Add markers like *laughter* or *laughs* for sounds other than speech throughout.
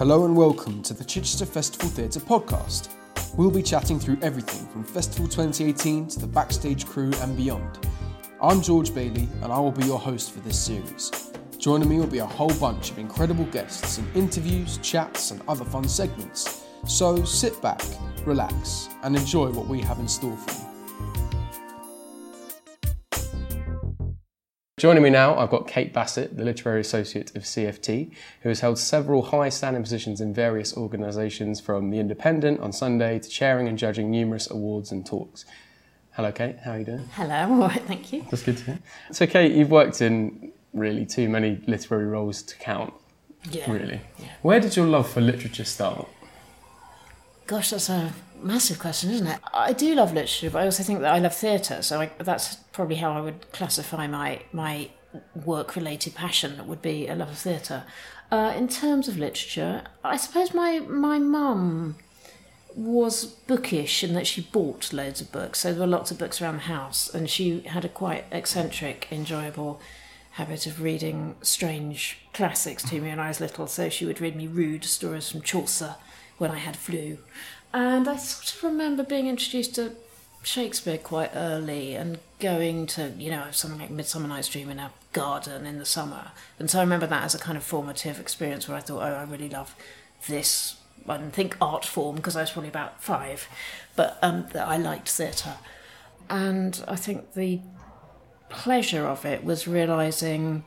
Hello and welcome to the Chichester Festival Theatre podcast. We'll be chatting through everything from Festival 2018 to the backstage crew and beyond. I'm George Bailey and I will be your host for this series. Joining me will be a whole bunch of incredible guests and interviews, chats, and other fun segments. So sit back, relax, and enjoy what we have in store for you. Joining me now, I've got Kate Bassett, the Literary Associate of CFT, who has held several high standing positions in various organisations from The Independent on Sunday to chairing and judging numerous awards and talks. Hello, Kate. How are you doing? Hello, I'm all right, thank you. That's good to hear. So, Kate, you've worked in really too many literary roles to count, Yeah. really. Yeah. Where did your love for literature start? Gosh, that's a massive question, isn't it? I do love literature, but I also think that I love theatre, so I, that's probably how I would classify my my work-related passion. Would be a love of theatre. Uh, in terms of literature, I suppose my my mum was bookish in that she bought loads of books. So there were lots of books around the house, and she had a quite eccentric, enjoyable habit of reading strange classics to me when I was little. So she would read me rude stories from Chaucer when I had flu. And I sort of remember being introduced to Shakespeare quite early and going to, you know, something like Midsummer Night's Dream in a garden in the summer. And so I remember that as a kind of formative experience where I thought, oh, I really love this. I didn't think art form because I was probably about five, but um, I liked theatre. And I think the pleasure of it was realizing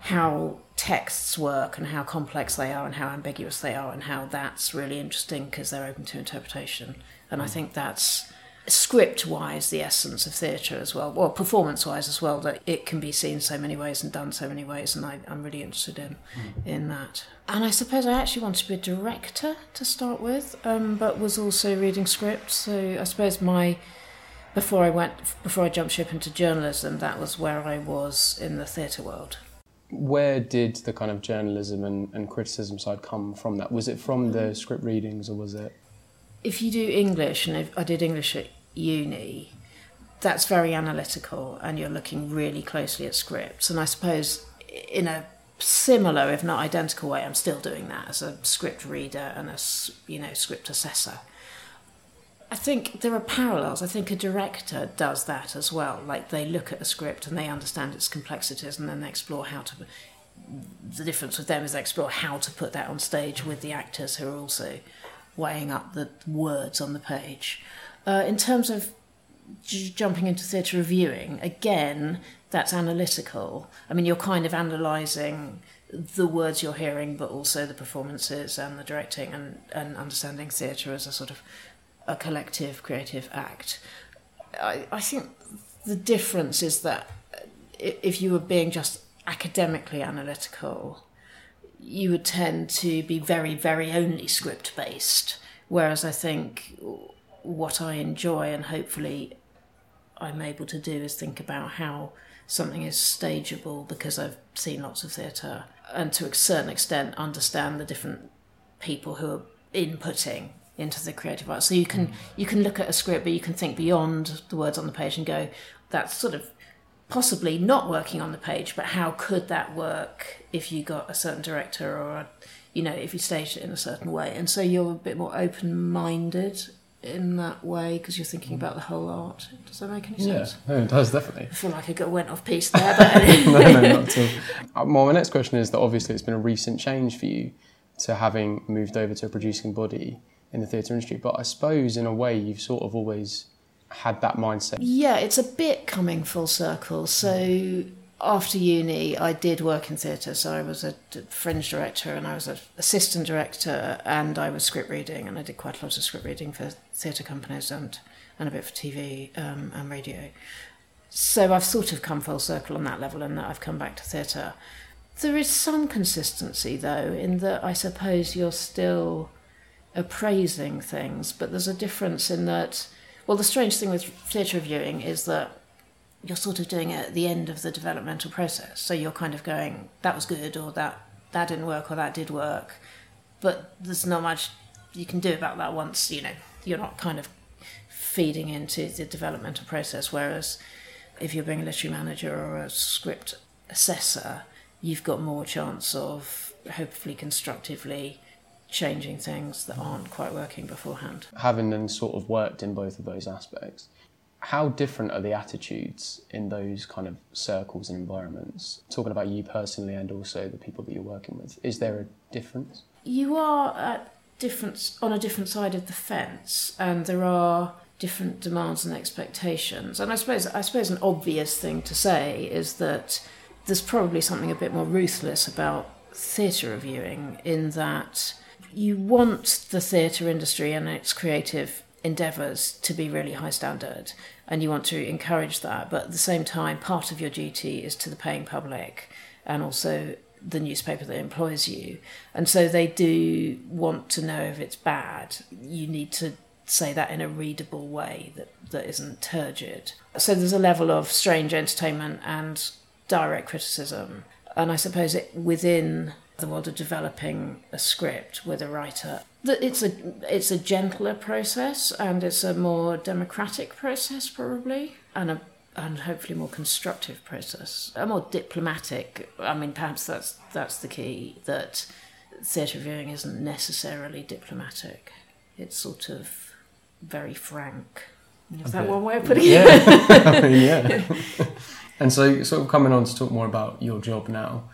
how texts work and how complex they are and how ambiguous they are and how that's really interesting because they're open to interpretation. And i think that's script wise the essence of theatre as well well performance wise as well that it can be seen so many ways and done so many ways and I, i'm really interested in in that. And i suppose i actually wanted to be a director to start with um, but was also reading scripts. So i suppose my before I went, before I jumped ship into journalism, that was where I was in the theatre world. Where did the kind of journalism and, and criticism side come from that? Was it from the mm. script readings or was it? If you do English, and if I did English at uni, that's very analytical, and you're looking really closely at scripts. And I suppose in a similar, if not identical way, I'm still doing that as a script reader and a you know script assessor. I think there are parallels. I think a director does that as well. Like they look at a script and they understand its complexities, and then they explore how to. The difference with them is they explore how to put that on stage with the actors who are also weighing up the words on the page. Uh, in terms of j- jumping into theatre reviewing, again, that's analytical. I mean, you're kind of analysing the words you're hearing, but also the performances and the directing and, and understanding theatre as a sort of a collective creative act. I, I think the difference is that if you were being just academically analytical, you would tend to be very, very only script based. Whereas I think what I enjoy and hopefully I'm able to do is think about how something is stageable because I've seen lots of theatre and to a certain extent understand the different people who are inputting into the creative art. So you can you can look at a script, but you can think beyond the words on the page and go, that's sort of possibly not working on the page, but how could that work if you got a certain director or a, you know if you staged it in a certain way? And so you're a bit more open minded in that way because you're thinking about the whole art. Does that make any sense? no, it does definitely. I feel like I got went off piece there, but *laughs* *laughs* no, no, not at all. Uh, Well, my next question is that obviously it's been a recent change for you to having moved over to a producing body in the theatre industry, but I suppose in a way you've sort of always had that mindset. Yeah, it's a bit coming full circle. So after uni, I did work in theatre. So I was a fringe director and I was an assistant director and I was script reading and I did quite a lot of script reading for theatre companies and, and a bit for TV um, and radio. So I've sort of come full circle on that level and that I've come back to theatre. There is some consistency though, in that I suppose you're still appraising things, but there's a difference in that. Well, the strange thing with theatre reviewing is that you're sort of doing it at the end of the developmental process. So you're kind of going, that was good, or that that didn't work, or that did work. But there's not much you can do about that once you know you're not kind of feeding into the developmental process. Whereas if you're being a literary manager or a script assessor, you've got more chance of hopefully constructively changing things that aren't quite working beforehand. Having then sort of worked in both of those aspects, how different are the attitudes in those kind of circles and environments? Talking about you personally and also the people that you're working with, is there a difference? You are at different on a different side of the fence, and there are different demands and expectations. And I suppose I suppose an obvious thing to say is that there's probably something a bit more ruthless about theatre reviewing in that you want the theatre industry and its creative endeavours to be really high standard and you want to encourage that but at the same time part of your duty is to the paying public and also the newspaper that employs you. And so they do want to know if it's bad. You need to say that in a readable way that, that isn't turgid. So there's a level of strange entertainment and direct criticism. And i suppose it within the world of developing a script with a writer. It's a it's a gentler process and it's a more democratic process probably and a and hopefully more constructive process, a more diplomatic. I mean, perhaps that's that's the key that theatre viewing isn't necessarily diplomatic. It's sort of very frank. Is that one way of putting yeah. it? *laughs* yeah. *laughs* and so, sort of coming on to talk more about your job now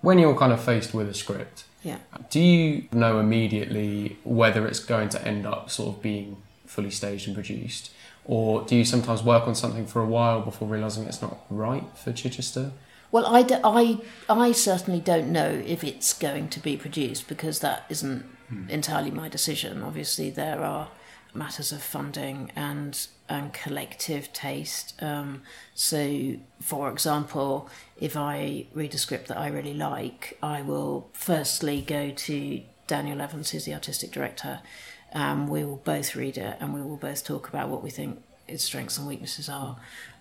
when you're kind of faced with a script, yeah. do you know immediately whether it's going to end up sort of being fully staged and produced? Or do you sometimes work on something for a while before realizing it's not right for Chichester? Well, I, d- I, I certainly don't know if it's going to be produced because that isn't hmm. entirely my decision. Obviously, there are matters of funding and and collective taste. Um, so, for example, if I read a script that I really like, I will firstly go to Daniel Evans, who's the artistic director. We will both read it and we will both talk about what we think its strengths and weaknesses are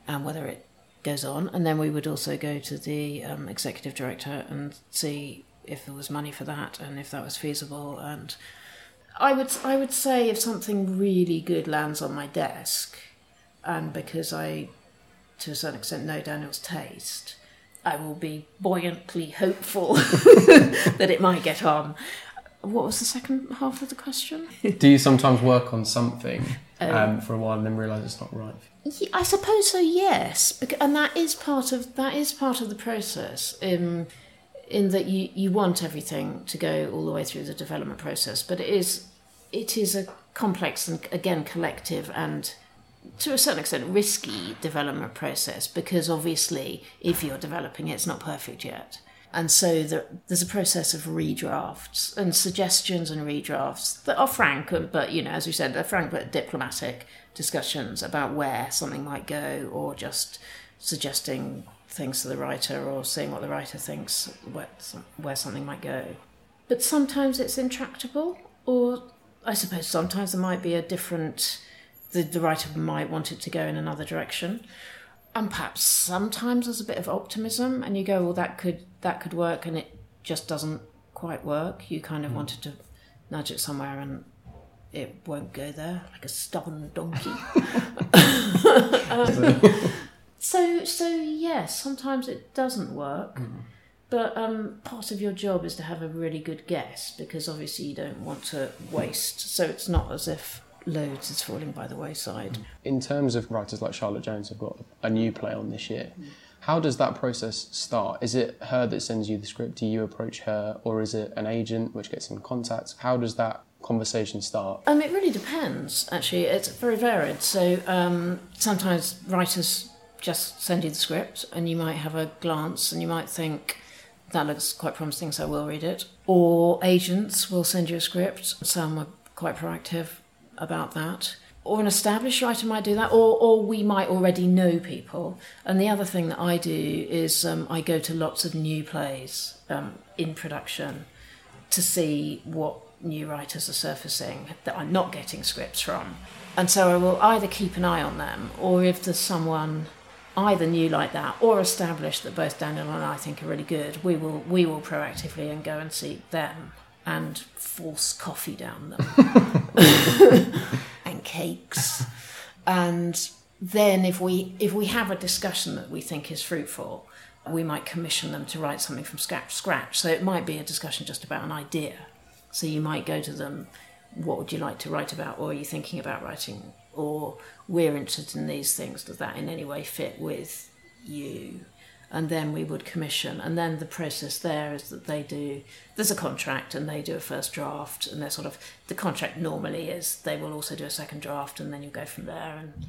and whether it goes on. And then we would also go to the um, executive director and see if there was money for that and if that was feasible and I would I would say if something really good lands on my desk, and because I, to a certain extent, know Daniel's taste, I will be buoyantly hopeful *laughs* that it might get on. What was the second half of the question? *laughs* Do you sometimes work on something um, um, for a while and then realise it's not right? I suppose so. Yes, and that is part of that is part of the process. Um, in that you, you want everything to go all the way through the development process, but it is it is a complex and again collective and to a certain extent risky development process because obviously if you're developing it, it's not perfect yet. And so there, there's a process of redrafts and suggestions and redrafts that are frank, but you know, as we said, they're frank but diplomatic discussions about where something might go, or just suggesting things to the writer or seeing what the writer thinks where, where something might go. But sometimes it's intractable, or I suppose sometimes there might be a different, the, the writer might want it to go in another direction. And perhaps sometimes there's a bit of optimism and you go, well, that could, that could work and it just doesn't quite work. You kind of mm. wanted to nudge it somewhere and it won't go there like a stubborn donkey. *laughs* *laughs* um, so so yes, sometimes it doesn't work, mm. but um, part of your job is to have a really good guess because obviously you don't want to waste. So it's not as if loads is falling by the wayside. In terms of writers like Charlotte Jones, have got a new play on this year. Mm. How does that process start? Is it her that sends you the script? Do you approach her, or is it an agent which gets in contact? How does that conversation start? Um, it really depends. Actually, it's very varied. So um, sometimes writers just send you the script and you might have a glance and you might think that looks quite promising so I will read it. Or agents will send you a script. Some are quite proactive about that. Or an established writer might do that or, or we might already know people. And the other thing that I do is um, I go to lots of new plays um, in production to see what new writers are surfacing that I'm not getting scripts from. And so I will either keep an eye on them or if there's someone either new like that or established that both Daniel and I think are really good, we will we will proactively and go and see them and force coffee down them *laughs* and cakes. And then if we if we have a discussion that we think is fruitful, we might commission them to write something from scratch. Scratch. So it might be a discussion just about an idea. So you might go to them, what would you like to write about, or are you thinking about writing, or we're interested in these things. Does that in any way fit with you? And then we would commission, and then the process there is that they do. There's a contract, and they do a first draft, and they're sort of the contract normally is they will also do a second draft, and then you go from there, and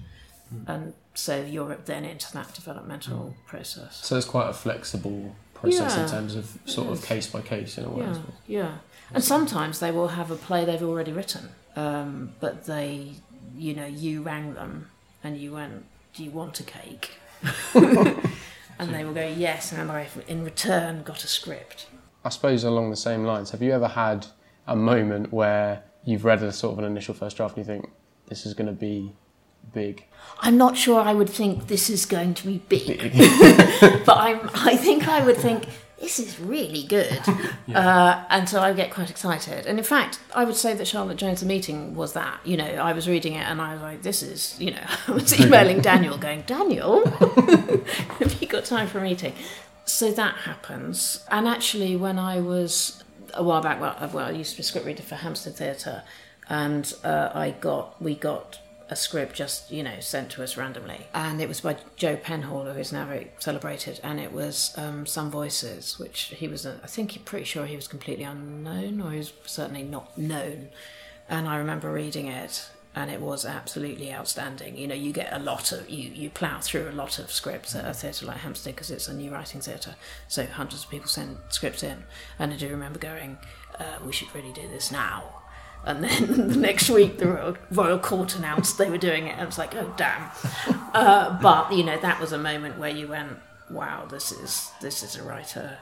and so you're then into that developmental process. So it's quite a flexible process Yeah, in terms of sort of case by case in a way. Yeah, yeah. And sometimes they will have a play they've already written, um, but they, you know, you rang them and you went, "Do you want a cake?" *laughs* and they will go, "Yes," and I've in return got a script. I suppose along the same lines, have you ever had a moment where you've read a sort of an initial first draft and you think this is going to be big? I'm not sure I would think this is going to be big, *laughs* *laughs* but I'm. I think I would think this is really good, *laughs* uh, and so I get quite excited. And in fact, I would say that Charlotte Jones' The Meeting was that. You know, I was reading it and I was like, "This is," you know, *laughs* I was emailing Daniel, going, "Daniel, *laughs* have you got time for a meeting?" So that happens. And actually, when I was a while back, well, uh, well I used to be a script reader for Hampstead Theatre, and uh, I got we got a script just you know sent to us randomly, and it was by Joe Penhall, who is now very celebrated, and it was um, Some Voices, which he was i think, he pretty sure he was completely unknown, or he was certainly not known. And I remember reading it, and it was absolutely outstanding. You know, you get a lot of you you plough through a lot of scripts at a theatre like Hampstead because it's a new writing theatre, so hundreds of people send scripts in, and I do remember going, uh, "We should really do this now." And then *laughs* the next week, the Royal, Royal Court announced they were doing it. And I was like, "Oh damn!" Uh, but you know, that was a moment where you went, "Wow, this is this is a writer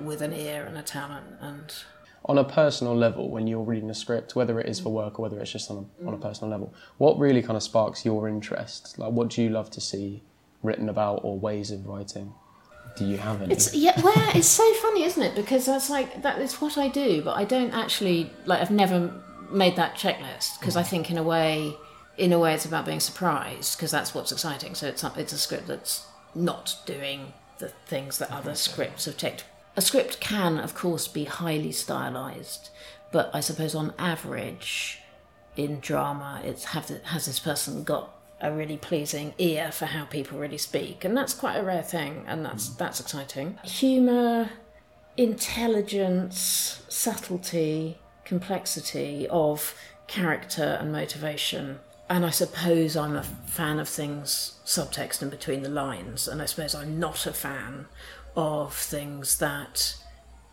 with an ear and a talent." And On a personal level, when you're reading a script, whether it is for work or whether it's just on a, on a personal level, what really kind of sparks your interest? Like, what do you love to see written about or ways of writing? Do you have any? It's yeah, where it's so funny, isn't it? Because that's like that is what I do, but I don't actually like. I've never made that checklist because I mm. think in a way, in a way, it's about being surprised because that's what's exciting. So it's it's a script that's not doing the things that other scripts have ticked. A script can, of course, be highly stylized, but I suppose on average, in drama, it's have the, has this person got a really pleasing ear for how people really speak, and that's quite a rare thing, and that's mm. that's exciting. Humor, intelligence, subtlety, complexity of character and motivation. And I suppose I'm a fan of things subtext and between the lines, and I suppose I'm not a fan of things that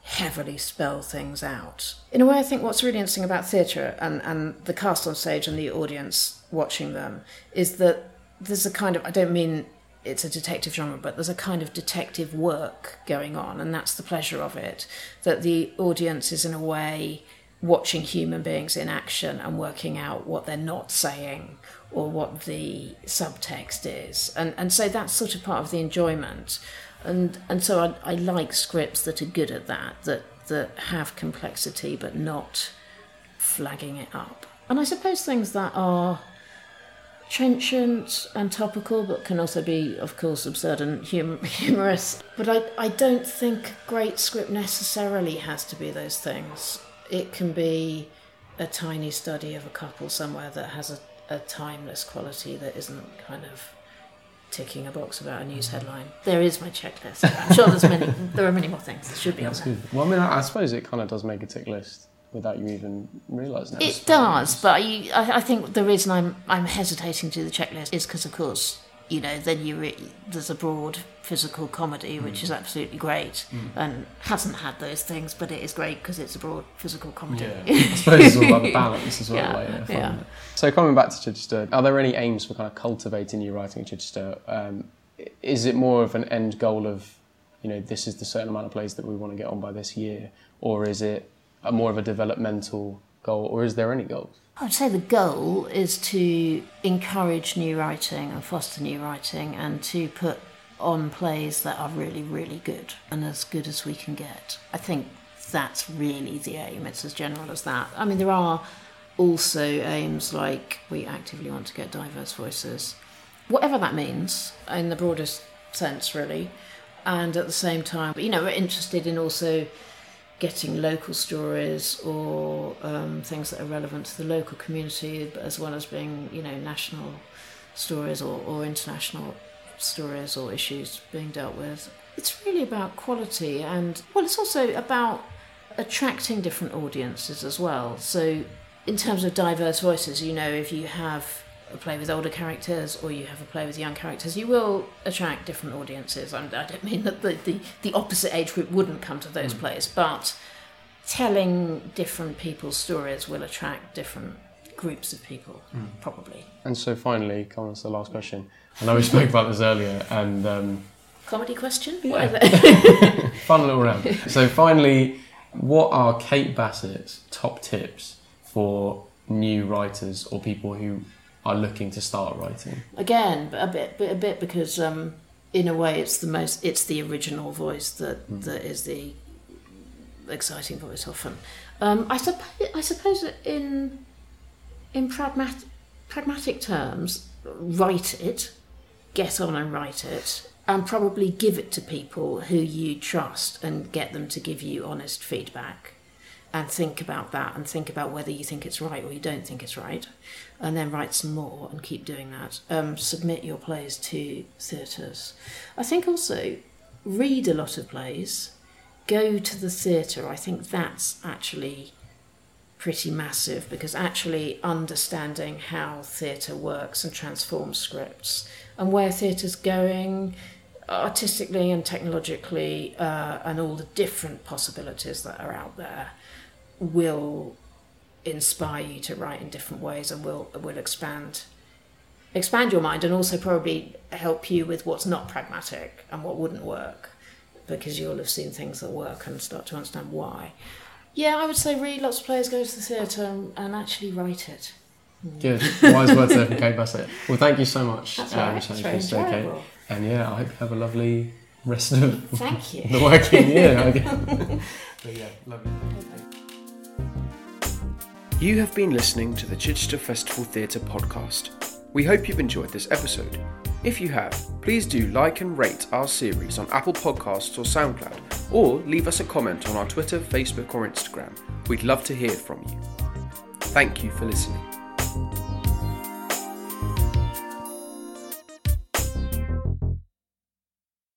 heavily spell things out. In a way, I think what's really interesting about theatre and, and the cast on stage and the audience watching them is that there's a kind of, I don't mean it's a detective genre, but there's a kind of detective work going on, and that's the pleasure of it. That the audience is, in a way, watching human beings in action and working out what they're not saying or what the subtext is. And, and so that's sort of part of the enjoyment and and so I, I like scripts that are good at that that that have complexity but not flagging it up. And i suppose things that are trenchant and topical but can also be of course absurd and hum- *laughs* humorous. But I, I don't think great script necessarily has to be those things. It can be a tiny study of a couple somewhere that has a, a timeless quality that isn't kind of ticking a box about a news headline. There is my checklist. I'm sure there's many. *laughs* There are many more things that should be on there. Well, I mean, I, I suppose it kind of does make a tick list without you even realising it. It does, but I, I I think the reason I'm I'm hesitating to do the checklist is because, of course, you know, then you re- there's a broad physical comedy which is absolutely great and hasn't had those things, but it is great because it's a broad physical comedy. Yeah, *laughs* I suppose it's all about the balance as well. Yeah, like, yeah, yeah. So coming back to Chichester, are there any aims for kind of cultivating your writing at Chichester? Um, is it more of an end goal of, you know, this is the certain amount of plays that we want to get on by this year, or is it more of a developmental goal, or is there any goal? I would say the goal is to encourage new writing and foster new writing and to put on plays that are really, really good and as good as we can get. I think that's really the aim. It's as general as that. I mean, there are also aims like we actively want to get diverse voices, whatever that means in the broadest sense, really. And at the same time, you know, we're interested in also getting local stories or um, things that are relevant to the local community, as well as being, you know, national stories or, or international stories or issues being dealt with. It's really about quality and, well, it's also about attracting different audiences as well. So, in terms of diverse voices, you know, if you have a play with older characters or you have a play with young characters, you will attract different audiences. I don't mean that the, the, the opposite age group wouldn't come to those mm. plays, but telling different people's stories will attract different groups of people, mm. probably. And so, finally, come on to the last question. I know we spoke about this earlier, and um, comedy question. Yeah. *laughs* Fun little round. *laughs* So, finally, what are Kate Bassett's top tips for new writers or people who are looking to start writing? Again, a bit, a bit because um, in a way it's the most, it's the original voice that mm. that is the exciting voice often. Um, I suppose, I suppose in in pragmatic pragmatic terms, write it, get on and write it, and probably give it to people who you trust and get them to give you honest feedback and think about that and think about whether you think it's right or you don't think it's right, and then write some more and keep doing that. Um, submit your plays to theatres. I think also read a lot of plays, go to the theatre. I think that's actually pretty massive because actually understanding how theatre works and transforms scripts and where theatre's going artistically and technologically uh, and all the different possibilities that are out there will inspire you to write in different ways and will will expand expand your mind and also probably help you with what's not pragmatic and what wouldn't work because you'll have seen things that work and start to understand why. Yeah, I would say read lots of plays, go to the theatre and, and actually write it. Good. Wise words there from Kate Bassett. Well, thank you so much, That's uh, right. It's very Kate. And yeah, I hope you have a lovely rest of thank you. *laughs* the working year. *laughs* but yeah, lovely. You have been listening to the Chichester Festival Theatre podcast. We hope you've enjoyed this episode. If you have, please do like and rate our series on Apple Podcasts or SoundCloud, or leave us a comment on our Twitter, Facebook, or Instagram. We'd love to hear from you. Thank you for listening.